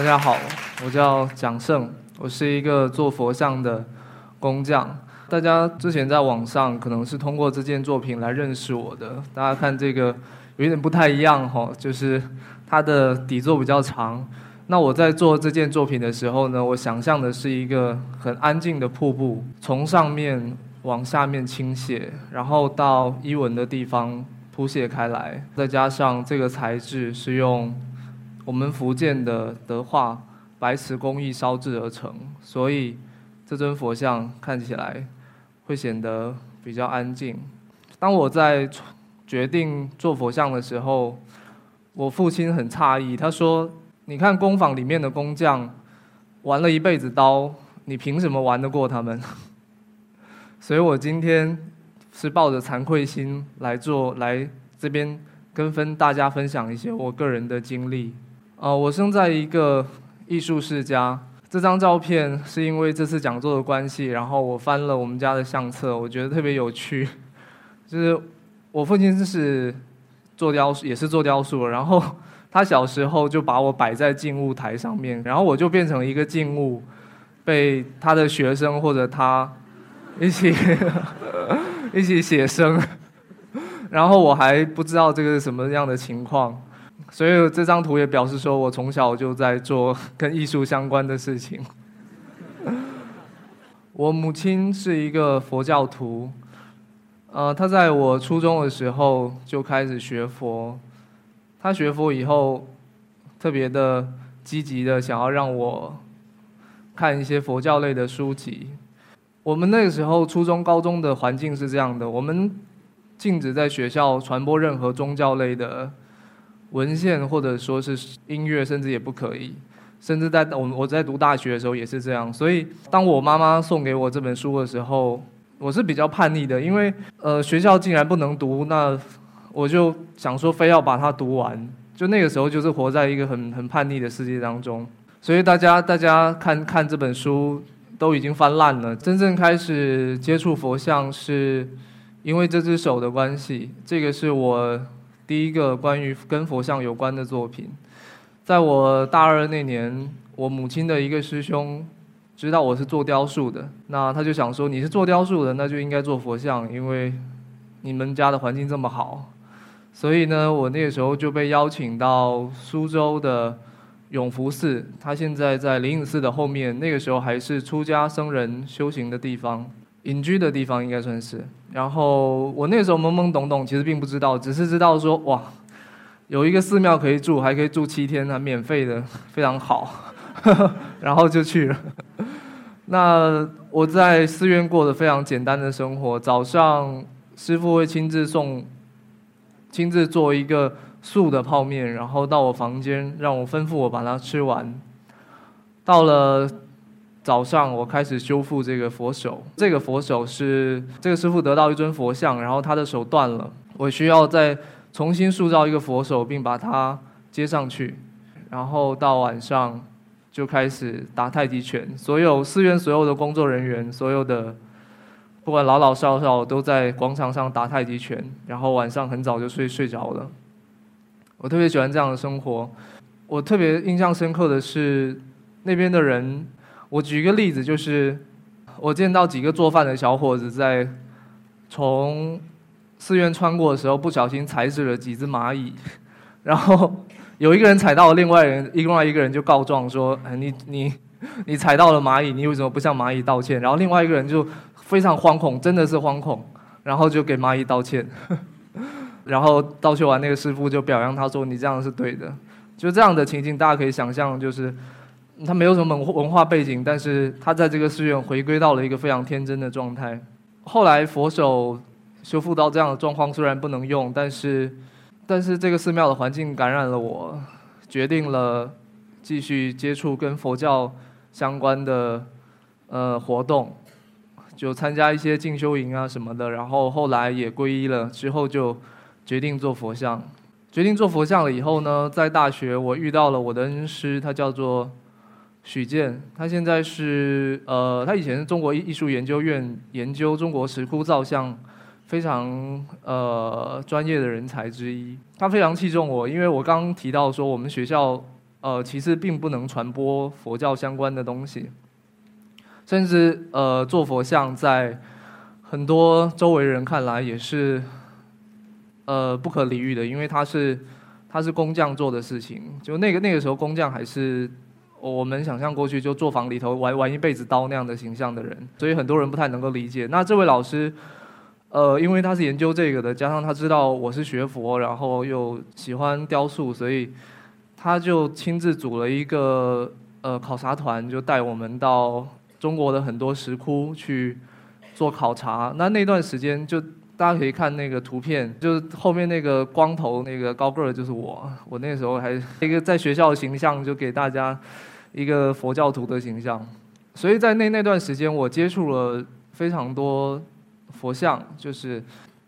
大家好，我叫蒋胜，我是一个做佛像的工匠。大家之前在网上可能是通过这件作品来认识我的。大家看这个有一点不太一样哈，就是它的底座比较长。那我在做这件作品的时候呢，我想象的是一个很安静的瀑布，从上面往下面倾泻，然后到衣纹的地方铺泻开来，再加上这个材质是用。我们福建的德化白瓷工艺烧制而成，所以这尊佛像看起来会显得比较安静。当我在决定做佛像的时候，我父亲很诧异，他说：“你看工坊里面的工匠玩了一辈子刀，你凭什么玩得过他们？” 所以我今天是抱着惭愧心来做，来这边跟分大家分享一些我个人的经历。呃，我生在一个艺术世家。这张照片是因为这次讲座的关系，然后我翻了我们家的相册，我觉得特别有趣。就是我父亲是做雕塑，也是做雕塑，然后他小时候就把我摆在静物台上面，然后我就变成一个静物，被他的学生或者他一起 一起写生，然后我还不知道这个是什么样的情况。所以这张图也表示说，我从小就在做 跟艺术相关的事情。我母亲是一个佛教徒，呃，她在我初中的时候就开始学佛。她学佛以后，特别的积极的想要让我看一些佛教类的书籍。我们那个时候初中、高中的环境是这样的，我们禁止在学校传播任何宗教类的。文献或者说是音乐，甚至也不可以。甚至在我我在读大学的时候也是这样。所以，当我妈妈送给我这本书的时候，我是比较叛逆的，因为呃学校竟然不能读，那我就想说非要把它读完。就那个时候就是活在一个很很叛逆的世界当中。所以大家大家看看这本书都已经翻烂了。真正开始接触佛像是因为这只手的关系。这个是我。第一个关于跟佛像有关的作品，在我大二那年，我母亲的一个师兄知道我是做雕塑的，那他就想说你是做雕塑的，那就应该做佛像，因为你们家的环境这么好，所以呢，我那个时候就被邀请到苏州的永福寺，他现在在灵隐寺的后面，那个时候还是出家僧人修行的地方。隐居的地方应该算是，然后我那时候懵懵懂懂，其实并不知道，只是知道说哇，有一个寺庙可以住，还可以住七天，还免费的，非常好，然后就去了。那我在寺院过得非常简单的生活，早上师傅会亲自送，亲自做一个素的泡面，然后到我房间让我吩咐我把它吃完，到了。早上我开始修复这个佛手，这个佛手是这个师傅得到一尊佛像，然后他的手断了，我需要再重新塑造一个佛手，并把它接上去，然后到晚上就开始打太极拳。所有寺院所有的工作人员，所有的不管老老少少都在广场上打太极拳，然后晚上很早就睡睡着了。我特别喜欢这样的生活。我特别印象深刻的是那边的人。我举一个例子，就是我见到几个做饭的小伙子在从寺院穿过的时候，不小心踩死了几只蚂蚁，然后有一个人踩到了，另外人另外一个人就告状说：“哎你你你踩到了蚂蚁，你为什么不向蚂蚁道歉？”然后另外一个人就非常惶恐，真的是惶恐，然后就给蚂蚁道歉，然后道歉完，那个师傅就表扬他说：“你这样是对的。”就这样的情景，大家可以想象，就是。他没有什么文文化背景，但是他在这个寺院回归到了一个非常天真的状态。后来佛手修复到这样的状况，虽然不能用，但是，但是这个寺庙的环境感染了我，决定了继续接触跟佛教相关的呃活动，就参加一些进修营啊什么的。然后后来也皈依了，之后就决定做佛像。决定做佛像了以后呢，在大学我遇到了我的恩师，他叫做。许健，他现在是呃，他以前是中国艺艺术研究院研究中国石窟造像非常呃专业的人才之一。他非常器重我，因为我刚提到说我们学校呃，其实并不能传播佛教相关的东西，甚至呃，做佛像在很多周围人看来也是呃不可理喻的，因为他是它是工匠做的事情。就那个那个时候，工匠还是我们想象过去就作坊里头玩玩一辈子刀那样的形象的人，所以很多人不太能够理解。那这位老师，呃，因为他是研究这个的，加上他知道我是学佛，然后又喜欢雕塑，所以。他就亲自组了一个呃考察团，就带我们到中国的很多石窟去做考察。那那段时间，就大家可以看那个图片，就是后面那个光头、那个高个儿就是我。我那时候还一个在学校的形象，就给大家一个佛教徒的形象。所以在那那段时间，我接触了非常多佛像，就是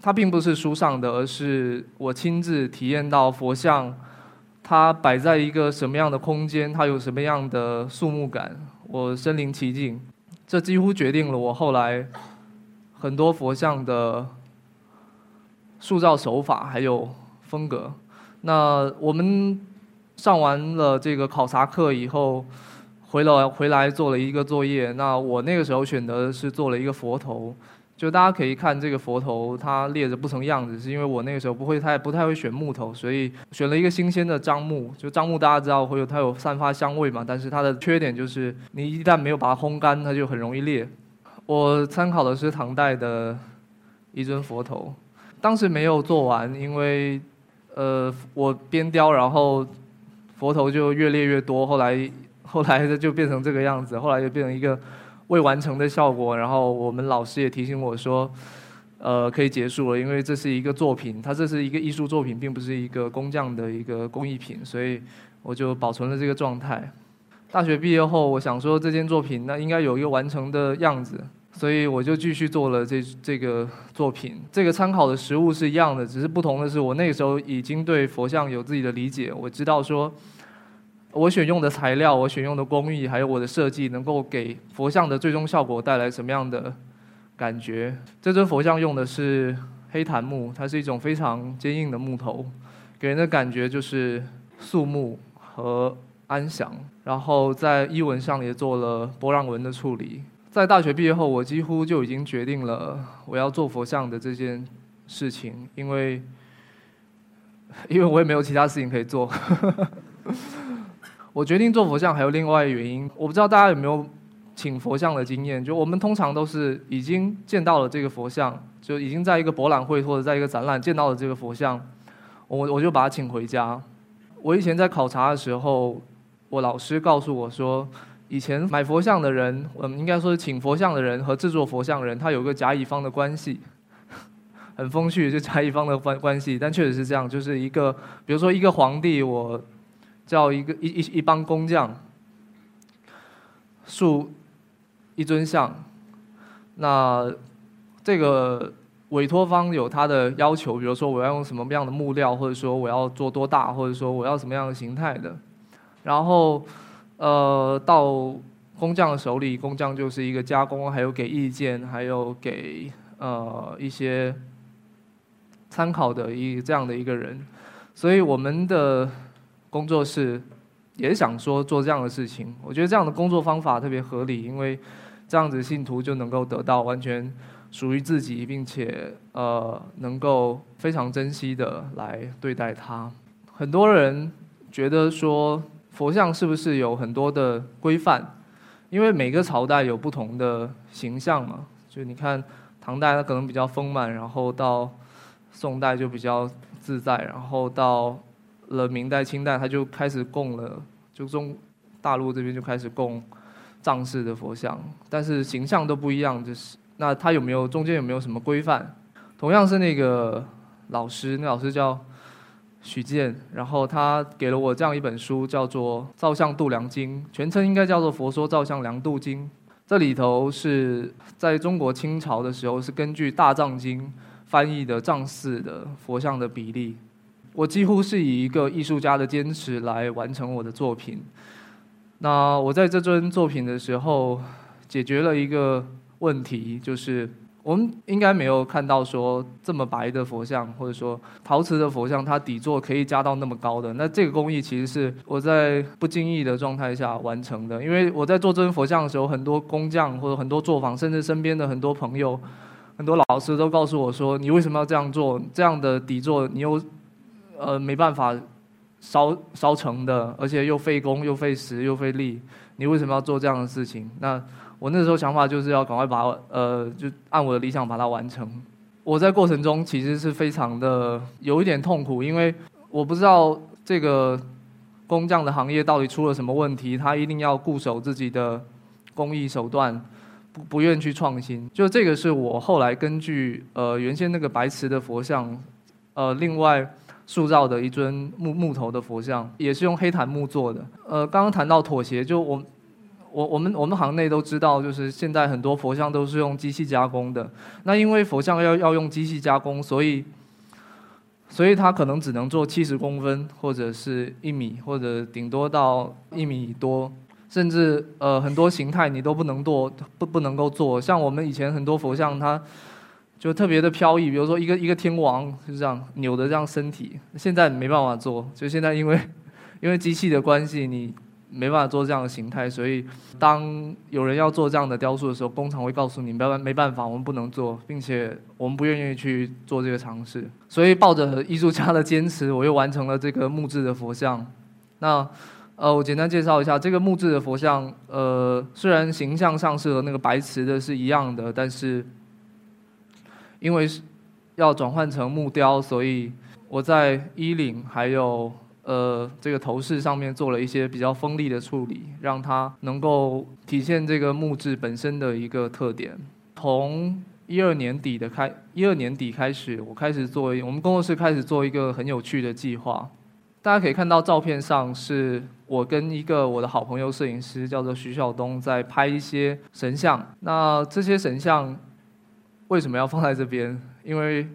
它并不是书上的，而是我亲自体验到佛像。它摆在一个什么样的空间，它有什么样的肃穆感，我身临其境，这几乎决定了我后来很多佛像的塑造手法还有风格。那我们上完了这个考察课以后，回了回来做了一个作业。那我那个时候选择的是做了一个佛头。就大家可以看这个佛头，它裂着不成样子，是因为我那个时候不会太不太会选木头，所以选了一个新鲜的樟木。就樟木大家知道会有它有散发香味嘛，但是它的缺点就是你一旦没有把它烘干，它就很容易裂。我参考的是唐代的一尊佛头，当时没有做完，因为呃我边雕，然后佛头就越裂越多，后来后来就变成这个样子，后来就变成一个。未完成的效果，然后我们老师也提醒我说，呃，可以结束了，因为这是一个作品，它这是一个艺术作品，并不是一个工匠的一个工艺品，所以我就保存了这个状态。大学毕业后，我想说这件作品那应该有一个完成的样子，所以我就继续做了这这个作品。这个参考的实物是一样的，只是不同的是，我那个时候已经对佛像有自己的理解，我知道说。我选用的材料，我选用的工艺，还有我的设计，能够给佛像的最终效果带来什么样的感觉？这尊佛像用的是黑檀木，它是一种非常坚硬的木头，给人的感觉就是肃穆和安详。然后在衣纹上也做了波浪纹的处理。在大学毕业后，我几乎就已经决定了我要做佛像的这件事情，因为 因为我也没有其他事情可以做。我决定做佛像还有另外一个原因，我不知道大家有没有请佛像的经验。就我们通常都是已经见到了这个佛像，就已经在一个博览会或者在一个展览见到了这个佛像，我我就把它请回家。我以前在考察的时候，我老师告诉我说，以前买佛像的人，嗯，应该说是请佛像的人和制作佛像的人，他有个甲乙方的关系，很风趣，就甲乙方的关关系。但确实是这样，就是一个，比如说一个皇帝，我。叫一个一一一帮工匠塑一尊像，那这个委托方有他的要求，比如说我要用什么样的木料，或者说我要做多大，或者说我要什么样的形态的，然后呃到工匠的手里，工匠就是一个加工，还有给意见，还有给呃一些参考的一这样的一个人，所以我们的。工作室也想说做这样的事情，我觉得这样的工作方法特别合理，因为这样子信徒就能够得到完全属于自己，并且呃能够非常珍惜的来对待他。很多人觉得说佛像是不是有很多的规范？因为每个朝代有不同的形象嘛，就你看唐代它可能比较丰满，然后到宋代就比较自在，然后到。了明代、清代，它就开始供了，就中大陆这边就开始供藏式的佛像，但是形象都不一样，就是那它有没有中间有没有什么规范？同样是那个老师，那老师叫许健，然后他给了我这样一本书，叫做《造像度量经》，全称应该叫做《佛说造像量度经》。这里头是在中国清朝的时候，是根据《大藏经》翻译的藏式的佛像的比例。我几乎是以一个艺术家的坚持来完成我的作品。那我在这尊作品的时候，解决了一个问题，就是我们应该没有看到说这么白的佛像，或者说陶瓷的佛像，它底座可以加到那么高的。那这个工艺其实是我在不经意的状态下完成的，因为我在做这尊佛像的时候，很多工匠或者很多作坊，甚至身边的很多朋友、很多老师都告诉我说：“你为什么要这样做？这样的底座你又呃没办法烧烧成的，而且又费工、又费时、又费力，你为什么要做这样的事情？”那我那时候想法就是要赶快把呃，就按我的理想把它完成。我在过程中其实是非常的有一点痛苦，因为我不知道这个工匠的行业到底出了什么问题，他一定要固守自己的工艺手段，不不愿去创新。就这个是我后来根据呃原先那个白瓷的佛像，呃另外塑造的一尊木木头的佛像，也是用黑檀木做的。呃，刚刚谈到妥协，就我。我我们我们行内都知道，就是现在很多佛像都是用机器加工的。那因为佛像要要用机器加工，所以，所以它可能只能做七十公分，或者是一米，或者顶多到一米多，甚至呃很多形态你都不能做，不不能够做。像我们以前很多佛像，它就特别的飘逸，比如说一个一个天王是这样扭的这样身体，现在没办法做。就现在因为因为机器的关系，你。没办法做这样的形态，所以当有人要做这样的雕塑的时候，工厂会告诉你，没办没办法，我们不能做，并且我们不愿意去做这个尝试。所以抱着艺术家的坚持，我又完成了这个木质的佛像。那呃，我简单介绍一下这个木质的佛像。呃，虽然形象上是和那个白瓷的是一样的，但是因为要转换成木雕，所以我在衣领还有。呃，这个头饰上面做了一些比较锋利的处理，让它能够体现这个木质本身的一个特点。从一二年底的开，一二年底开始，我开始做，我们工作室开始做一个很有趣的计划。大家可以看到照片上，是我跟一个我的好朋友摄影师，叫做徐晓东，在拍一些神像。那这些神像为什么要放在这边？因为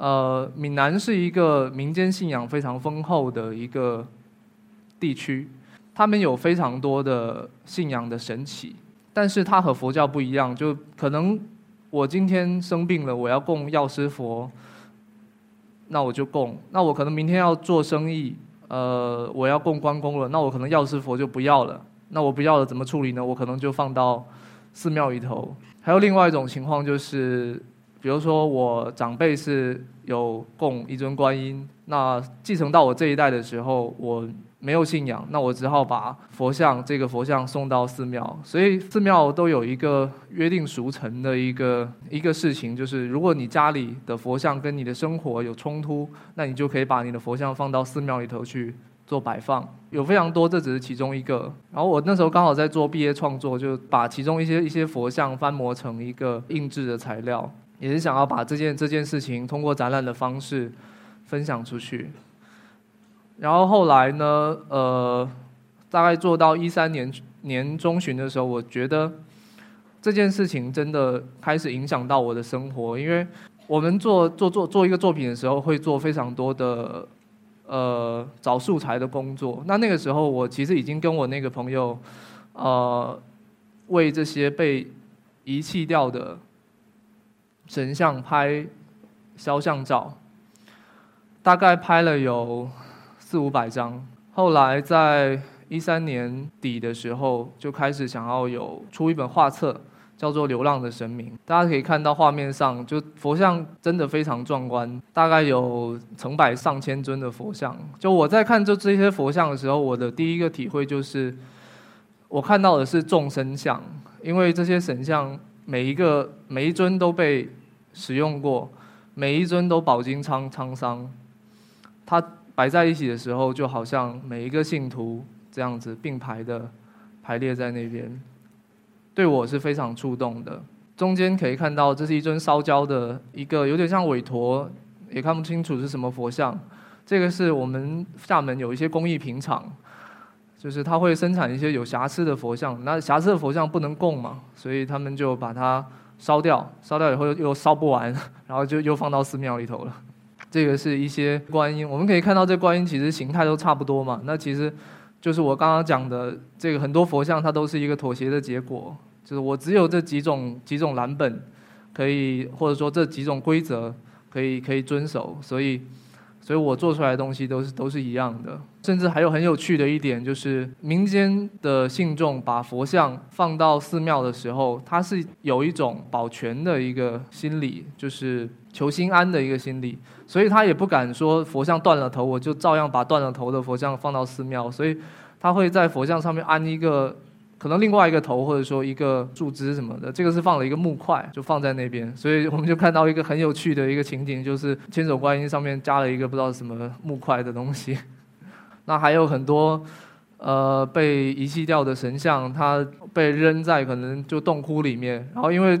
呃，闽南是一个民间信仰非常丰厚的一个地区，他们有非常多的信仰的神奇，但是它和佛教不一样，就可能我今天生病了，我要供药师佛，那我就供；那我可能明天要做生意，呃，我要供关公了，那我可能药师佛就不要了，那我不要了怎么处理呢？我可能就放到寺庙里头。还有另外一种情况就是。比如说，我长辈是有供一尊观音，那继承到我这一代的时候，我没有信仰，那我只好把佛像这个佛像送到寺庙。所以寺庙都有一个约定俗成的一个一个事情，就是如果你家里的佛像跟你的生活有冲突，那你就可以把你的佛像放到寺庙里头去做摆放。有非常多，这只是其中一个。然后我那时候刚好在做毕业创作，就把其中一些一些佛像翻模成一个印制的材料。也是想要把这件这件事情通过展览的方式分享出去，然后后来呢，呃，大概做到一三年年中旬的时候，我觉得这件事情真的开始影响到我的生活，因为我们做做做做一个作品的时候，会做非常多的呃找素材的工作。那那个时候，我其实已经跟我那个朋友，呃，为这些被遗弃掉的。神像拍肖像照，大概拍了有四五百张。后来在一三年底的时候，就开始想要有出一本画册，叫做《流浪的神明》。大家可以看到画面上，就佛像真的非常壮观，大概有成百上千尊的佛像。就我在看就这些佛像的时候，我的第一个体会就是，我看到的是众生相，因为这些神像每一个每一尊都被。使用过，每一尊都饱经沧沧桑，它摆在一起的时候，就好像每一个信徒这样子并排的排列在那边，对我是非常触动的。中间可以看到，这是一尊烧焦的一个有点像韦陀，也看不清楚是什么佛像。这个是我们厦门有一些工艺品厂，就是他会生产一些有瑕疵的佛像，那瑕疵的佛像不能供嘛，所以他们就把它。烧掉，烧掉以后又烧不完，然后就又放到寺庙里头了。这个是一些观音，我们可以看到这观音其实形态都差不多嘛。那其实就是我刚刚讲的这个很多佛像，它都是一个妥协的结果。就是我只有这几种几种蓝本，可以或者说这几种规则可以可以遵守，所以。所以我做出来的东西都是都是一样的，甚至还有很有趣的一点，就是民间的信众把佛像放到寺庙的时候，他是有一种保全的一个心理，就是求心安的一个心理，所以他也不敢说佛像断了头，我就照样把断了头的佛像放到寺庙，所以他会在佛像上面安一个。可能另外一个头，或者说一个树枝什么的，这个是放了一个木块，就放在那边，所以我们就看到一个很有趣的一个情景，就是千手观音上面加了一个不知道什么木块的东西。那还有很多呃被遗弃掉的神像，它被扔在可能就洞窟里面，然后因为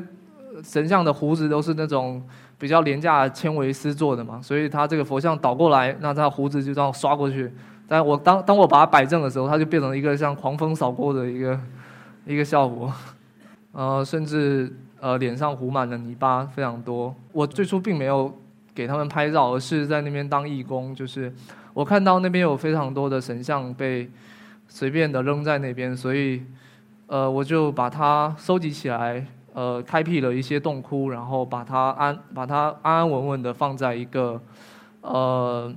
神像的胡子都是那种比较廉价纤维丝做的嘛，所以它这个佛像倒过来，那它胡子就这样刷过去。但我当当我把它摆正的时候，它就变成一个像狂风扫过的一个一个效果，呃，甚至呃脸上糊满了泥巴非常多。我最初并没有给他们拍照，而是在那边当义工。就是我看到那边有非常多的神像被随便的扔在那边，所以呃我就把它收集起来，呃开辟了一些洞窟，然后把它安把它安安稳稳的放在一个呃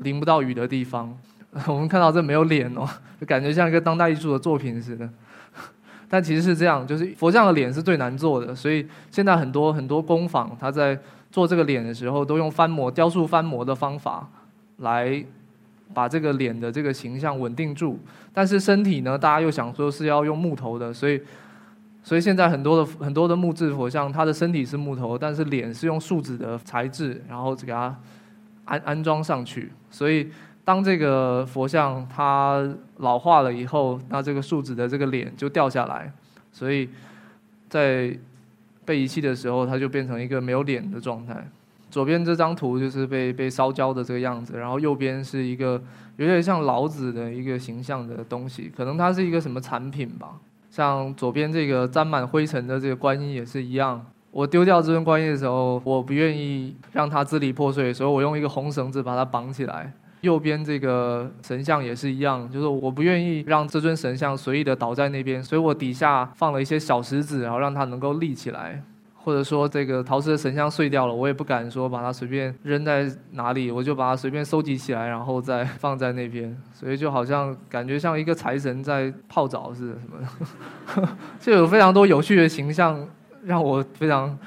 淋不到雨的地方。我们看到这没有脸哦，就感觉像一个当代艺术的作品似的。但其实是这样，就是佛像的脸是最难做的，所以现在很多很多工坊，他在做这个脸的时候，都用翻模、雕塑翻模的方法来把这个脸的这个形象稳定住。但是身体呢，大家又想说是要用木头的，所以所以现在很多的很多的木质佛像，它的身体是木头，但是脸是用树脂的材质，然后给它安安装上去，所以。当这个佛像它老化了以后，那这个树脂的这个脸就掉下来，所以在被遗弃的时候，它就变成一个没有脸的状态。左边这张图就是被被烧焦的这个样子，然后右边是一个有点像老子的一个形象的东西，可能它是一个什么产品吧。像左边这个沾满灰尘的这个观音也是一样。我丢掉这尊观音的时候，我不愿意让它支离破碎，所以我用一个红绳子把它绑起来。右边这个神像也是一样，就是我不愿意让这尊神像随意的倒在那边，所以我底下放了一些小石子，然后让它能够立起来。或者说这个陶瓷的神像碎掉了，我也不敢说把它随便扔在哪里，我就把它随便收集起来，然后再放在那边。所以就好像感觉像一个财神在泡澡似的什么，就有非常多有趣的形象，让我非常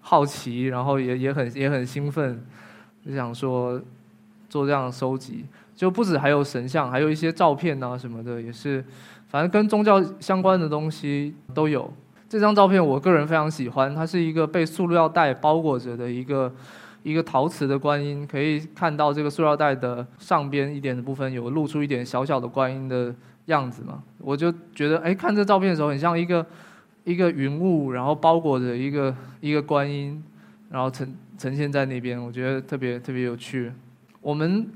好奇，然后也也很也很兴奋，就想说。做这样的收集，就不止还有神像，还有一些照片啊什么的，也是，反正跟宗教相关的东西都有。这张照片我个人非常喜欢，它是一个被塑料袋包裹着的一个一个陶瓷的观音，可以看到这个塑料袋的上边一点的部分有露出一点小小的观音的样子嘛。我就觉得，哎，看这照片的时候很像一个一个云雾，然后包裹着一个一个观音，然后呈呈现在那边，我觉得特别特别有趣。我们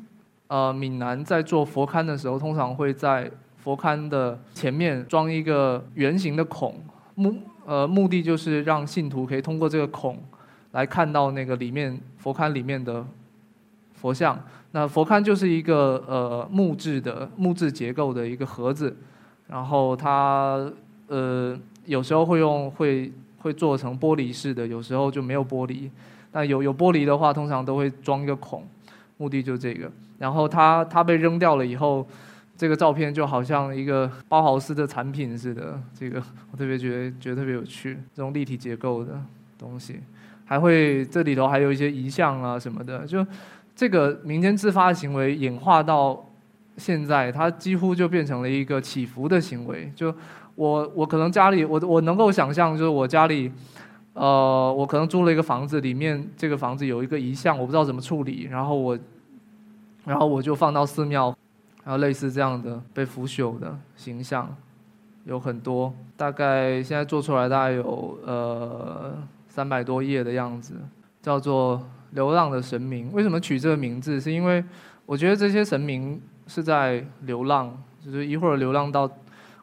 呃闽南在做佛龛的时候，通常会在佛龛的前面装一个圆形的孔，目呃目的就是让信徒可以通过这个孔来看到那个里面佛龛里面的佛像。那佛龛就是一个呃木质的木质结构的一个盒子，然后它呃有时候会用会会做成玻璃式的，有时候就没有玻璃。但有有玻璃的话，通常都会装一个孔。目的就这个，然后它它被扔掉了以后，这个照片就好像一个包豪斯的产品似的。这个我特别觉得觉得特别有趣，这种立体结构的东西，还会这里头还有一些遗像啊什么的。就这个民间自发的行为演化到现在，它几乎就变成了一个祈福的行为。就我我可能家里我我能够想象，就是我家里。呃，我可能租了一个房子，里面这个房子有一个遗像，我不知道怎么处理，然后我，然后我就放到寺庙，然后类似这样的被腐朽的形象有很多，大概现在做出来大概有呃三百多页的样子，叫做《流浪的神明》。为什么取这个名字？是因为我觉得这些神明是在流浪，就是一会儿流浪到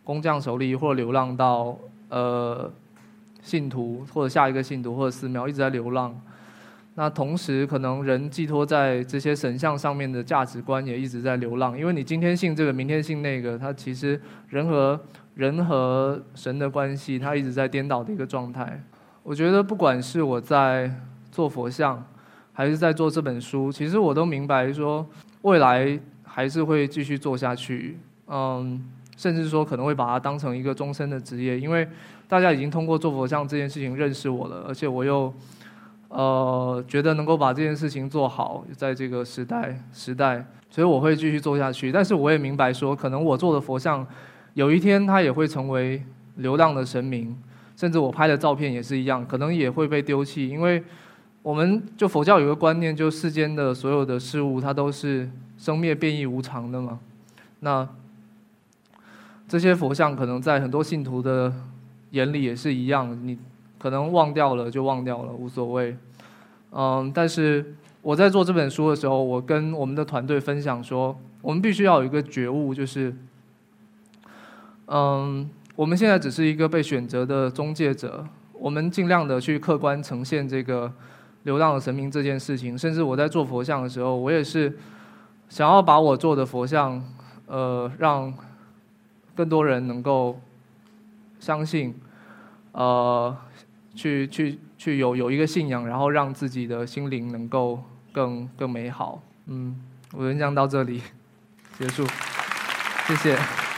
工匠手里，一会儿流浪到呃。信徒或者下一个信徒或者寺庙一直在流浪，那同时可能人寄托在这些神像上面的价值观也一直在流浪，因为你今天信这个，明天信那个，它其实人和人和神的关系，它一直在颠倒的一个状态。我觉得不管是我在做佛像，还是在做这本书，其实我都明白说，未来还是会继续做下去。嗯，甚至说可能会把它当成一个终身的职业，因为大家已经通过做佛像这件事情认识我了，而且我又。呃，觉得能够把这件事情做好，在这个时代时代，所以我会继续做下去。但是我也明白说，可能我做的佛像，有一天它也会成为流浪的神明，甚至我拍的照片也是一样，可能也会被丢弃。因为我们就佛教有个观念，就世间的所有的事物，它都是生灭变异无常的嘛。那这些佛像可能在很多信徒的眼里也是一样，你。可能忘掉了就忘掉了，无所谓。嗯，但是我在做这本书的时候，我跟我们的团队分享说，我们必须要有一个觉悟，就是，嗯，我们现在只是一个被选择的中介者，我们尽量的去客观呈现这个流浪的神明这件事情。甚至我在做佛像的时候，我也是想要把我做的佛像，呃，让更多人能够相信，呃。去去去有有一个信仰，然后让自己的心灵能够更更美好。嗯，我演讲到这里结束，谢谢。